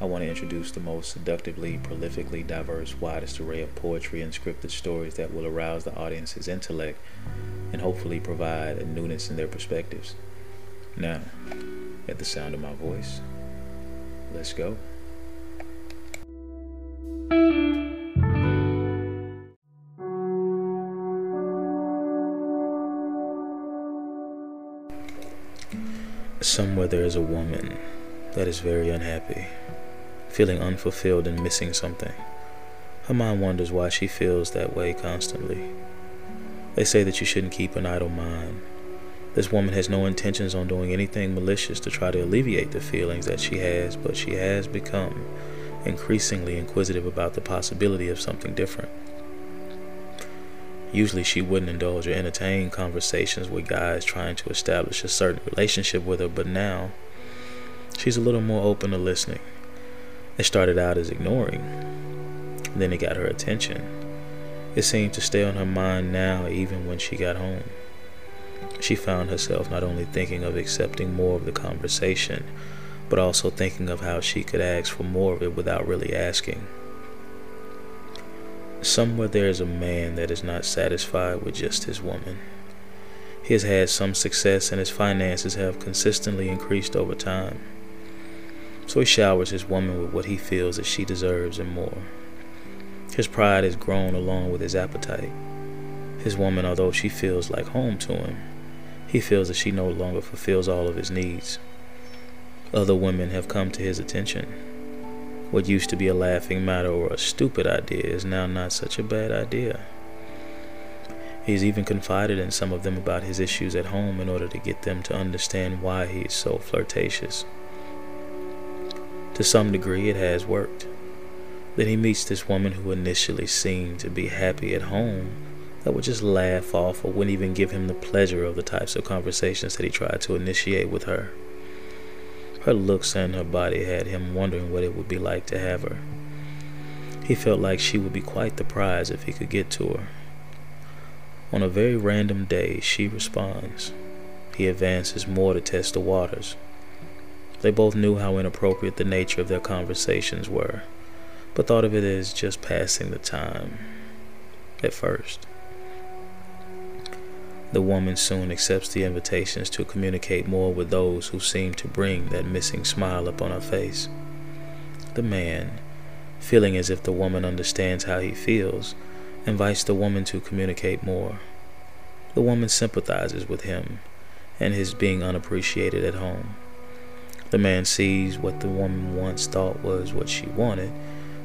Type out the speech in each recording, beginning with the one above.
I want to introduce the most seductively, prolifically diverse, widest array of poetry and scripted stories that will arouse the audience's intellect and hopefully provide a newness in their perspectives. Now, at the sound of my voice, let's go. Somewhere there is a woman that is very unhappy feeling unfulfilled and missing something. Her mind wonders why she feels that way constantly. They say that you shouldn't keep an idle mind. This woman has no intentions on doing anything malicious to try to alleviate the feelings that she has, but she has become increasingly inquisitive about the possibility of something different. Usually, she wouldn't indulge or entertain conversations with guys trying to establish a certain relationship with her, but now she's a little more open to listening. It started out as ignoring, then it got her attention. It seemed to stay on her mind now, even when she got home. She found herself not only thinking of accepting more of the conversation, but also thinking of how she could ask for more of it without really asking. Somewhere there is a man that is not satisfied with just his woman. He has had some success and his finances have consistently increased over time. So he showers his woman with what he feels that she deserves and more. His pride has grown along with his appetite. His woman, although she feels like home to him, he feels that she no longer fulfills all of his needs. Other women have come to his attention. What used to be a laughing matter or a stupid idea is now not such a bad idea. He's even confided in some of them about his issues at home in order to get them to understand why he is so flirtatious. To some degree, it has worked. Then he meets this woman who initially seemed to be happy at home, that would just laugh off or wouldn't even give him the pleasure of the types of conversations that he tried to initiate with her. Her looks and her body had him wondering what it would be like to have her. He felt like she would be quite the prize if he could get to her. On a very random day, she responds. He advances more to test the waters. They both knew how inappropriate the nature of their conversations were, but thought of it as just passing the time at first. The woman soon accepts the invitations to communicate more with those who seem to bring that missing smile upon her face. The man, feeling as if the woman understands how he feels, invites the woman to communicate more. The woman sympathizes with him and his being unappreciated at home. The man sees what the woman once thought was what she wanted,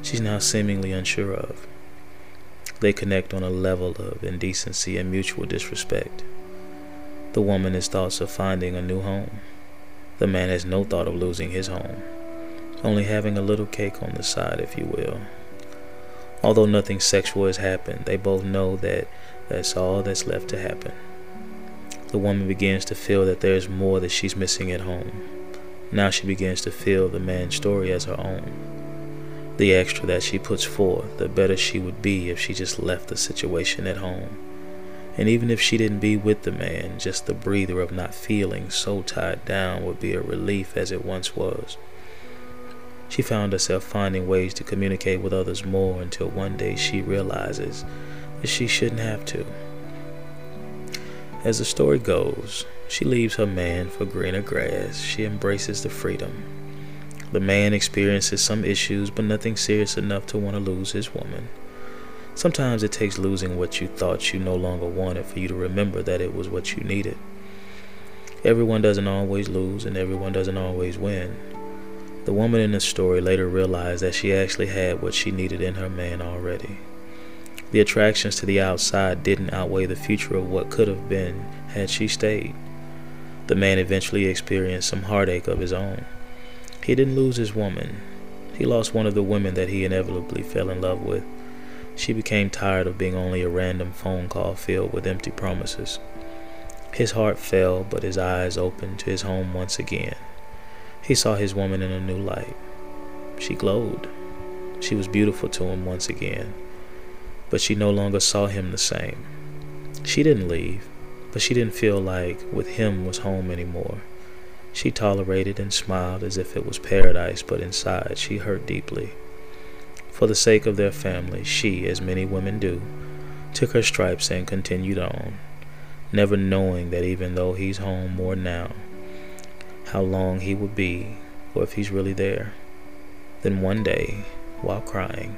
she's now seemingly unsure of. They connect on a level of indecency and mutual disrespect. The woman has thoughts of finding a new home. The man has no thought of losing his home, only having a little cake on the side, if you will. Although nothing sexual has happened, they both know that that's all that's left to happen. The woman begins to feel that there is more that she's missing at home. Now she begins to feel the man's story as her own. The extra that she puts forth, the better she would be if she just left the situation at home. And even if she didn't be with the man, just the breather of not feeling so tied down would be a relief as it once was. She found herself finding ways to communicate with others more until one day she realizes that she shouldn't have to. As the story goes, she leaves her man for greener grass. She embraces the freedom. The man experiences some issues, but nothing serious enough to want to lose his woman. Sometimes it takes losing what you thought you no longer wanted for you to remember that it was what you needed. Everyone doesn't always lose, and everyone doesn't always win. The woman in the story later realized that she actually had what she needed in her man already. The attractions to the outside didn't outweigh the future of what could have been had she stayed. The man eventually experienced some heartache of his own. He didn't lose his woman, He lost one of the women that he inevitably fell in love with. She became tired of being only a random phone call filled with empty promises. His heart fell, but his eyes opened to his home once again. He saw his woman in a new light. She glowed. She was beautiful to him once again, but she no longer saw him the same. She didn't leave, but she didn't feel like with him was home anymore. She tolerated and smiled as if it was paradise, but inside she hurt deeply. For the sake of their family, she, as many women do, took her stripes and continued on, never knowing that even though he's home more now, how long he would be, or if he's really there. Then one day, while crying,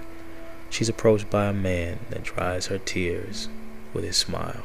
she's approached by a man that dries her tears with his smile.